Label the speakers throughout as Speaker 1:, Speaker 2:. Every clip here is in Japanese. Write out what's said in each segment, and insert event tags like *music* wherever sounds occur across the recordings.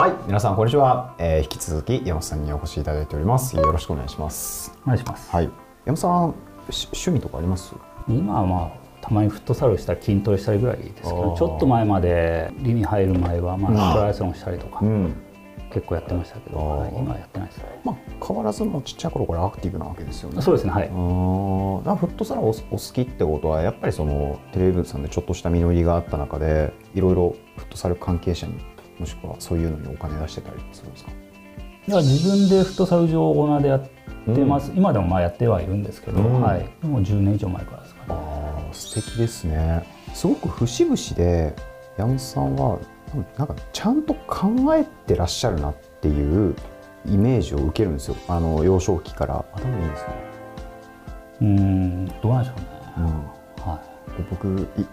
Speaker 1: はい、皆さんこんにちは、えー引き続き山本さんにお越しいただいております。よろしくお願いします。
Speaker 2: お願いします、
Speaker 1: はい、山本さんし趣味とかあります？
Speaker 2: 今はまあたまにフットサルしたり筋トレしたりぐらいですけどちょっと前までリに入る前はま
Speaker 1: うん
Speaker 2: あトライアスロンしたりとか
Speaker 1: ん。
Speaker 2: 結構やってましたけど、はい今はやってないですね
Speaker 1: まあ変わらずもうちっちゃい頃からアクティブなわけですよね。
Speaker 2: そうですねはい
Speaker 1: だフットサルおお好きってことはやっぱりそのテレビブさんでちょっとした実りがあった中でいろいろフットサル関係者にもしくはそういうのにお金出してたりするんですか？
Speaker 2: いや自分でフットサル場オーナーでやってます、今でもまあやってはいるんですけど、
Speaker 1: うん。
Speaker 2: はい、もう10年以上前からですかね。
Speaker 1: あー素敵ですね。すごく節々で山本さんはなんかちゃんと考えてらっしゃるなっていうイメージを受けるんですよ。あの幼少期から。頭いいですね、
Speaker 2: うーんどうなんでしょうね、
Speaker 1: うん、
Speaker 2: は
Speaker 1: 僕いあの言っ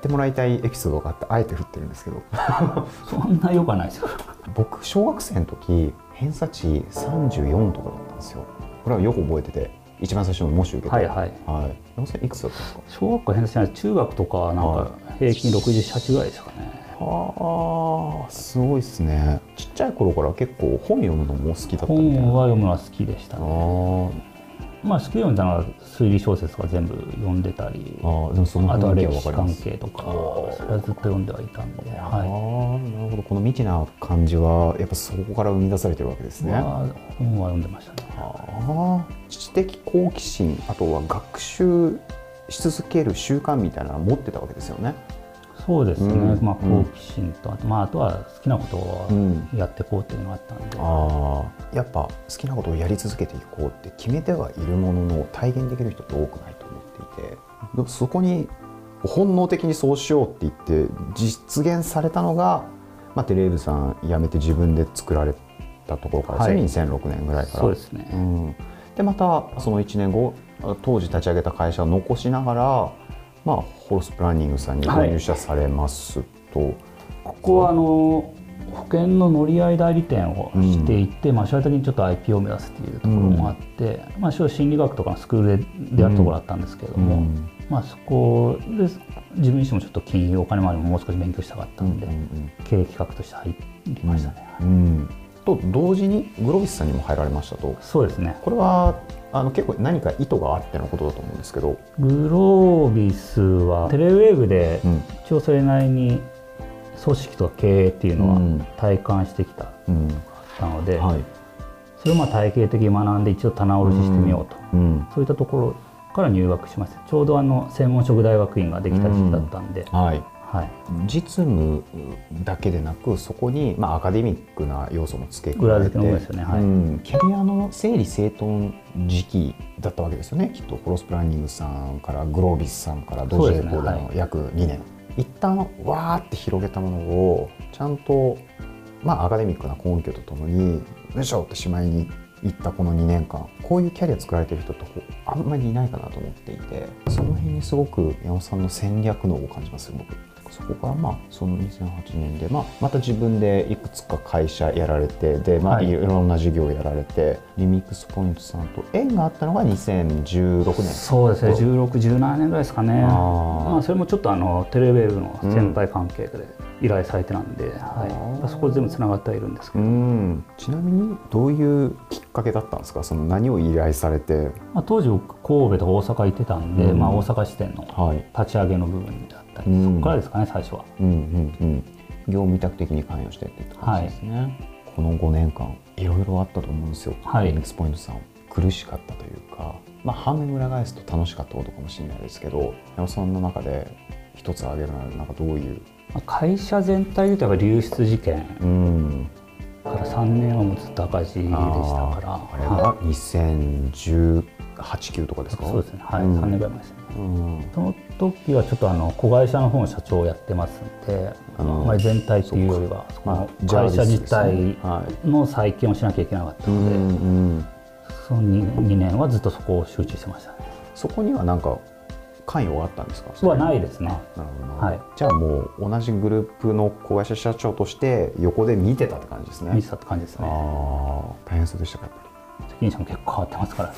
Speaker 1: てもらいたいエピソードがあってあえて振ってるんですけど。
Speaker 2: い、*laughs* そんなよくはないですよ。*laughs*
Speaker 1: 僕小学生の時偏差値34とかだったんですよ。これはよく覚えてて一番最初の模試受けて。
Speaker 2: はいはい。
Speaker 1: はい。山本さんいくつだったんですか？
Speaker 2: 小学校偏差値中学とかはなん
Speaker 1: は
Speaker 2: か平均68ぐらいですかね、
Speaker 1: ああすごいですね。ちっちゃい頃から結構本読むのも好きだったみたいな。
Speaker 2: 本は読むのは好きでした
Speaker 1: あ
Speaker 2: ね
Speaker 1: ー
Speaker 2: まあ好きで読んだのは推理小説とか全部読んでたり
Speaker 1: あーでもその
Speaker 2: あとは歴史関係とかそれはずっと読んではいたんで、
Speaker 1: あ
Speaker 2: は
Speaker 1: ーなるほど。この未知な感じはやっぱそこから生み出されてるわけです
Speaker 2: い、
Speaker 1: ね、
Speaker 2: は本は読んでましたね。
Speaker 1: ああ知的好奇心あとは学習し続ける習慣みたいなのを持ってたわけですよね。
Speaker 2: そうですね、
Speaker 1: うん。
Speaker 2: まあ、好奇心とあと,、まあ、あとは好きなことを
Speaker 1: ん、
Speaker 2: やっていこうっていうのがあったんで、
Speaker 1: ああ。やっぱ好きなことをやり続けていこうって決めてはいるものの体現できる人って多くないと思っていて。でもそこに本能的にそうしようって言って実現されたのが、まあ、テレビさん辞めて自分で作られたところからですね、2006年ぐらいから。
Speaker 2: そうですね、
Speaker 1: うん、でまたその1年後当時立ち上げた会社を残しながら、まあ、ホロスプランニングさんに
Speaker 2: はい
Speaker 1: 入社されますと、
Speaker 2: ここはあの保険の乗り合い代理店をしていて、まあ、将来的にちょっと IP を目指すっていうところもあって、まあ、一応心理学とかのスクールででやるところだったんですけれども、
Speaker 1: うん。
Speaker 2: まあ、そこで自分自身もちょっと金融お金回りももう少し勉強したかったんで、経営企画として入りましたね、
Speaker 1: うん。うんと同時にグロビスさんにも入られましたと。
Speaker 2: そうですね。
Speaker 1: これはあの結構何か意図があってのことだと思うんですけど、
Speaker 2: グロービスはテレウェーブで
Speaker 1: うん。
Speaker 2: 一応それなりに組織とか経営っていうのは
Speaker 1: うん。
Speaker 2: 体感してきた
Speaker 1: うん。
Speaker 2: たので、
Speaker 1: はい。
Speaker 2: それをまあ体系的に学んで一度棚卸ししてみようと、
Speaker 1: うん。
Speaker 2: そういったところから入学しました。ちょうどあの専門職大学院ができた時期だったんで、
Speaker 1: はい、
Speaker 2: はい、
Speaker 1: 実務だけでなくそこに、まあ、アカデミックな要素も付け加
Speaker 2: 裏
Speaker 1: えて
Speaker 2: 付けの方ですよね。はい。
Speaker 1: うん。キャリアの整理整頓時期だったわけですよねきっと。クロスプランニングさんからグロービスさんからドジェーで
Speaker 2: そうですね。
Speaker 1: の約2年、一旦わーって広げたものをちゃんと、まあ、アカデミックな根拠とともによいしょってしまいに行ったこの2年間。こういうキャリア作られてる人ってほあんまりいないかなと思っていて。その辺にすごく山本さんの戦略能を感じます僕そこからまあその2008年で、まあ、また自分でいくつか会社やられてで、まあ、
Speaker 2: はい。
Speaker 1: いろんな事業をやられてリミックスポイントさんと縁があったのが2016年。
Speaker 2: そうですね。1617年ぐらいですかね。まあ、それもちょっとあのテレウェーブの先輩関係で依頼されてなんで、はい、そこで全部つながってはいるんですけ
Speaker 1: う
Speaker 2: ど、
Speaker 1: ん。ちなみにどういうきっかけだったんですか？その何を依頼されて？
Speaker 2: まあ、当時僕神戸とか大阪行ってたんで、
Speaker 1: うん。
Speaker 2: まあ、大阪支店の
Speaker 1: はい。
Speaker 2: 立ち上げの部分だったり、
Speaker 1: うん。
Speaker 2: そこからですかね最初は。
Speaker 1: うんうんうん。業務委託的に関与してって感じですね、この5年間いろいろあったと思うんですよ、
Speaker 2: はい。
Speaker 1: リミックスポイントさん。苦しかったというか。まあ反面裏返すと楽しかったことかもしれないですけど山本さんの中で一つ挙げるならなんかどういう
Speaker 2: まあ会社全体で言うと流出事件。
Speaker 1: うん。
Speaker 2: から3年はもうずっと赤字でしたから。
Speaker 1: あれ
Speaker 2: は
Speaker 1: が2018、9とかです
Speaker 2: い
Speaker 1: か？
Speaker 2: そうですね。はい、
Speaker 1: うん。
Speaker 2: 3年ぐらい前ですね。
Speaker 1: うん。
Speaker 2: その時はちょっとあの子会社の方の社長をやってますんであまり全体っていうよりはその会社自体
Speaker 1: はい
Speaker 2: の再建をしなきゃいけなかった
Speaker 1: う
Speaker 2: ので、その 2, 2年はずっとそこを集中してましたね。
Speaker 1: そこにはなんか関与があったんですか？
Speaker 2: はないですね。
Speaker 1: なるほど。な、
Speaker 2: はい。
Speaker 1: じゃあもう同じグループの子会社社長として横で見てたって感じですね。
Speaker 2: 見てたって感じです
Speaker 1: あ
Speaker 2: ね。
Speaker 1: あ大変そうでしたかやっぱ
Speaker 2: 責任者も結構変わってますからね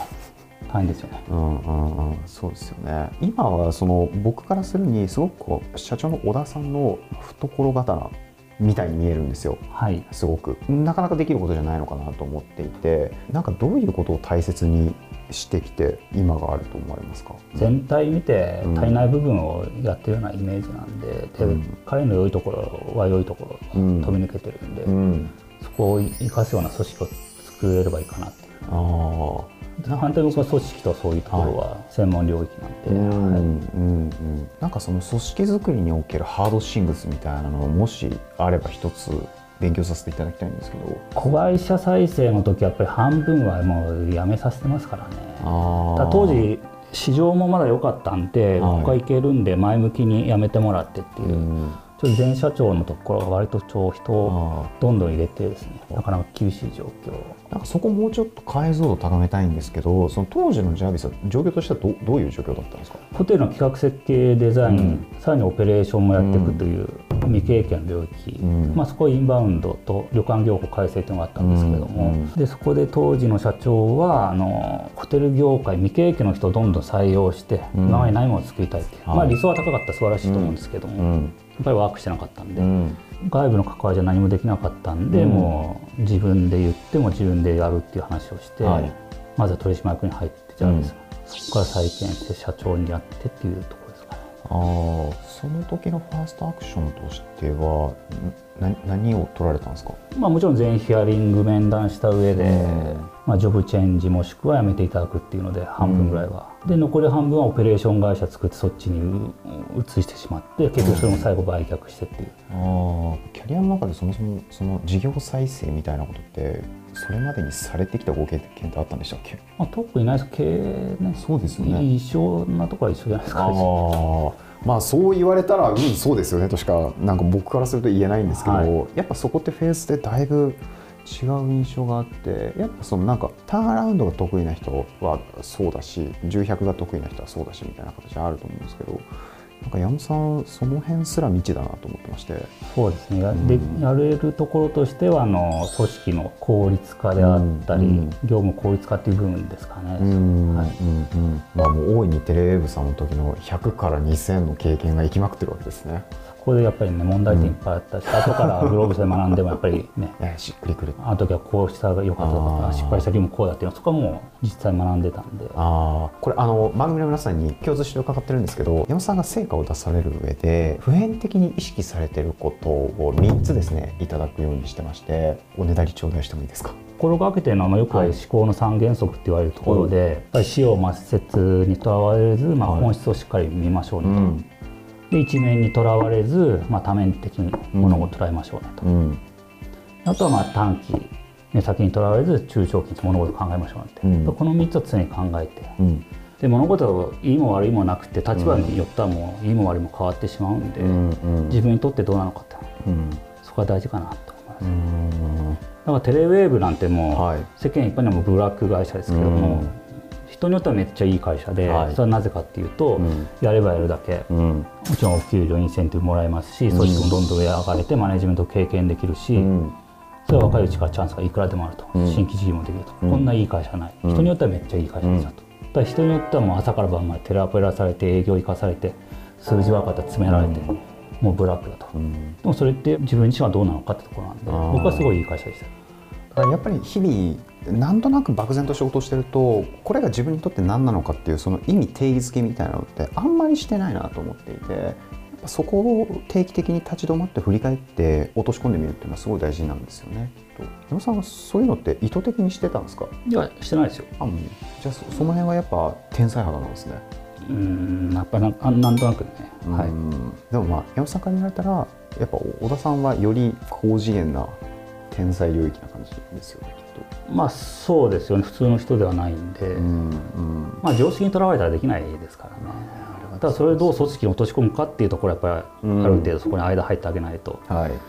Speaker 2: 大変ですよね。
Speaker 1: りうんうんうんそうですよね。今はその僕からするにすごくこう社長の小田さんの懐刀みたいに見えるんですよ。
Speaker 2: はい。
Speaker 1: すごく。なかなかできることじゃないのかなと思っていてなんかどういうことを大切にしてきて今があると思われますか？
Speaker 2: 全体見て
Speaker 1: うん。
Speaker 2: 足りない部分をやってるようなイメージなんで,、で
Speaker 1: うん。
Speaker 2: 彼の良いところは良いところ
Speaker 1: うん。
Speaker 2: 飛び抜けてるんで、
Speaker 1: うん。
Speaker 2: そこを生かすような組織を作れればいいかなって
Speaker 1: あ
Speaker 2: 反対に僕は組織とそういうところは専門領域なんで、
Speaker 1: なんかその組織づくりにおけるハードシングスみたいなのをもしあれば一つ勉強させていただきたいんですけど。
Speaker 2: 子会社再生の時はやっぱり半分はもうやめさせてますからね。当時市場もまだ良かったんで、
Speaker 1: はい。
Speaker 2: 僕はいけるんで前向きに辞めてもらってっていう。う、
Speaker 1: ん
Speaker 2: ちょっと前社長のところが割と超人を
Speaker 1: あ
Speaker 2: どんどん入れてですねなかなか厳しい状況。
Speaker 1: ーなんかそこもうちょっと解像度高めたいんですけどその当時のジャービスは状況としてはどどういう状況だったんですか？
Speaker 2: ホテルの企画設計デザイン、
Speaker 1: うん。
Speaker 2: さらにオペレーションもやっていくという未経験の領域、
Speaker 1: うん。
Speaker 2: まあ、そこはインバウンドと旅館業法改正というのがあったんですけども、でそこで当時の社長はあのホテル業界未経験の人をどんどん採用して、
Speaker 1: うん。
Speaker 2: 今までないものを作りたいっていう、
Speaker 1: はい
Speaker 2: まあ、理想は高かったら素晴らしいと思うんですけども、ぱりワークしてなかったんで、
Speaker 1: うん。
Speaker 2: 外部の関わりじゃ何もできなかったんで、
Speaker 1: うん。
Speaker 2: もう自分で言っても自分でやるっていう話をして、
Speaker 1: はい。
Speaker 2: まずは取締役に入ってじゃあです、そこから再建して社長にやってっていうところですかね。
Speaker 1: あーその時のファーストアクションとしては何を取られたんですか？
Speaker 2: まあ、もちろん全員ヒアリング面談した上で、
Speaker 1: うん。
Speaker 2: まあ、ジョブチェンジもしくは辞めていただくっていうので半分ぐらいは、で残り半分はオペレーション会社作ってそっちにう移してしまって結局それも最後売却してっていう、
Speaker 1: あー。キャリアの中でそもそもその事業再生みたいなことってそれまでにされてきたご経験ってあったんでしたっけ？
Speaker 2: まあ、特にないです。経営ね。
Speaker 1: そうですよね。
Speaker 2: 一緒なところは一緒じゃないです。か
Speaker 1: あー。まあそう言われたらうんそうですよね。としかなんか僕からすると言えないんですけど、
Speaker 2: は
Speaker 1: やっぱそこってフェーズでだいぶ違う印象があってやっぱそのなんかターンアラウンドが得意な人はそうだし重百が得意な人はそうだしみたいな形あると思うんですけどなんか山本さんその辺すら未知だなと思ってまして。
Speaker 2: そうですね。や,、
Speaker 1: うん。
Speaker 2: でやれるところとしてはあの組織の効率化であったり、
Speaker 1: うん。
Speaker 2: 業務効率化っていう部分ですかね、
Speaker 1: うん
Speaker 2: はい
Speaker 1: うん。うんまあもう大いにテレウェブさんの時の100から2000の経験が生きまくってるわけですね
Speaker 2: ここでやっぱりね問題点いっぱいあったし、後からグローブスで学んでもやっぱりね *laughs*
Speaker 1: しっくりくる。
Speaker 2: あの時はこうしたらよかったとか失敗した理由もこうだっていうのそこはもう実際学んでたんで。
Speaker 1: あー。これあの番組の皆さんに共通して伺ってるんですけど山本さんが成果を出される上で普遍的に意識されてることを3つですねいただくようにしてましておねだり頂戴してもいいですか？
Speaker 2: 心がけてるのはまあよくは
Speaker 1: はい
Speaker 2: 思考の三原則って言われるところで、やっぱり使用抹殺にとらわれず、まあ、
Speaker 1: はい。
Speaker 2: 本質をしっかり見ましょうねと、
Speaker 1: うん
Speaker 2: で一面にとらわれず、まあ、多面的に物事を捉えましょうねと、
Speaker 1: うん。
Speaker 2: あとはまあ短期目先にとらわれず中長期に物事を考えましょうねって、
Speaker 1: うん。
Speaker 2: この3つを常に考えて。
Speaker 1: うん。
Speaker 2: で物事いいも悪いもなくて立場によってはもういいも悪いも変わってしまうんで、自分にとってどうなのかって。
Speaker 1: うん。
Speaker 2: そこが大事かなと思います、
Speaker 1: うん。
Speaker 2: だからテレウェーブなんてもう、
Speaker 1: はい。
Speaker 2: 世間一般にはもうブラック会社ですけども、
Speaker 1: うん
Speaker 2: 人によってはめっちゃいい会社で、
Speaker 1: はい。
Speaker 2: それはなぜかっていうと、
Speaker 1: うん。
Speaker 2: やればやるだけ
Speaker 1: うん。
Speaker 2: もちろんお給料インセンティブもらえますし組織もどんどん上上がれてマネジメントを経験できるし、
Speaker 1: うん。
Speaker 2: それは若いうちからチャンスがいくらでもあると、
Speaker 1: うん。
Speaker 2: 新規事業もできると、
Speaker 1: うん。
Speaker 2: こんないい会社ない、
Speaker 1: うん。
Speaker 2: 人によってはめっちゃいい会社ですよと、だ人によってはもう朝から晩までテレアポやらされて営業生かされて数字分かったら詰められて、もうブラックだと、
Speaker 1: うん。
Speaker 2: でもそれって自分自身はどうなのかってところなんで僕はすごいいい会社でした。
Speaker 1: やっぱり日々なんとなく漠然と仕事をしてるとこれが自分にとって何なのかっていうその意味定義づけみたいなのってあんまりしてないなと思っていてそこを定期的に立ち止まって振り返って落とし込んでみるっていうのはすごい大事なんですよね。と山さんはそういうのって意図的にしてたんですか？
Speaker 2: いやしてないですよ。
Speaker 1: あじゃあそその辺はやっぱ天才肌なんですね。
Speaker 2: うーんやっぱななんとなくね、はい。
Speaker 1: うんでもまあ山本さんから言われたらやっぱ小田さんはより高次元な天才領域な感じですよねきっと。
Speaker 2: まあそうですよね普通の人ではないんで、
Speaker 1: うんうん。
Speaker 2: まあ常識にとらわれたらできないですからね。ただそれをどう組織に落とし込むかっていうところはやっぱり
Speaker 1: うん。
Speaker 2: ある程度そこに間入ってあげないと、
Speaker 1: はい。
Speaker 2: やっ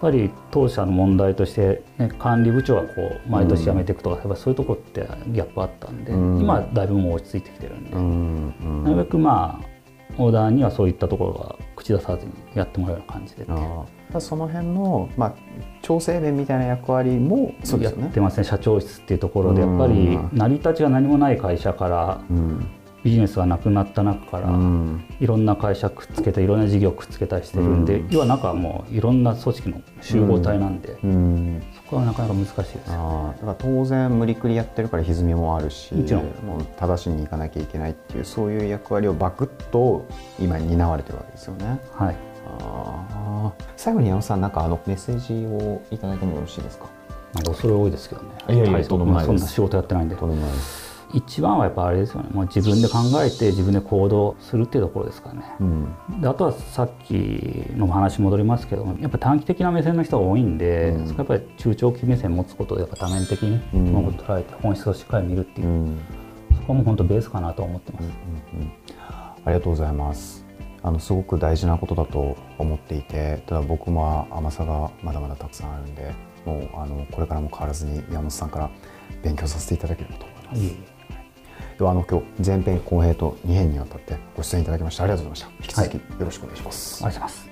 Speaker 2: ぱり当社の問題として、ね、管理部長がこう毎年辞めていくとか、やっぱそういうところってギャップあったんで、
Speaker 1: うん。
Speaker 2: 今はだいぶもう落ち着いてきてるんで、
Speaker 1: うんうん。
Speaker 2: なるべくまあオーダーにはそういったところは口出さずにやってもらうような感じで。
Speaker 1: あー。ただその辺の、まあ、調整面みたいな役割もそうですよね。
Speaker 2: やって。ますね。社長室っていうところでやっぱり
Speaker 1: うん。
Speaker 2: 成り立ちが何もない会社から
Speaker 1: うん
Speaker 2: ビジネスがなくなった中から、
Speaker 1: うん。
Speaker 2: いろんな会社くっつけていろんな事業くっつけたりしてるんで、
Speaker 1: うん。
Speaker 2: 要はなんかもういろんな組織の集合体なんで、
Speaker 1: うん。
Speaker 2: そこはなかなか難しいですよ
Speaker 1: あーだから当然無理くりやってるから歪みもあるし
Speaker 2: もちろん。
Speaker 1: もう正しにいかなきゃいけないっていうそういう役割をバクッと今担われてるわけですよね。
Speaker 2: はい。
Speaker 1: あー。最後に矢野さんなんかあのメッセージをいただいてもよろしいですか？
Speaker 2: まあ恐れ多いですけどね。
Speaker 1: いやいや
Speaker 2: はいそんな仕事やってないんで。
Speaker 1: とんでもないです。
Speaker 2: 一番はやっぱあれですよね。もう自分で考えて自分で行動するっていうところですからね。
Speaker 1: うん。
Speaker 2: であとはさっきの話戻りますけどもやっぱ短期的な目線の人が多いんで、
Speaker 1: うん。
Speaker 2: そやっぱり中長期目線持つことでやっぱ多面的に
Speaker 1: うん。
Speaker 2: 物事を捉えて本質をしっかり見るっていう。う、
Speaker 1: ん。
Speaker 2: そこはもう本当ベースかなと思ってます、
Speaker 1: ありがとうございます。あのすごく大事なことだと思っていて、ただ僕も甘さがまだまだたくさんあるんで、もうあのこれからも変わらずに山本さんから勉強させていただければと思います。
Speaker 2: いえい
Speaker 1: ではあの今日前編後編と2編にわたってご出演いただきましてありがとうございました。引き続きよろしくお願いします。
Speaker 2: ありがとうございます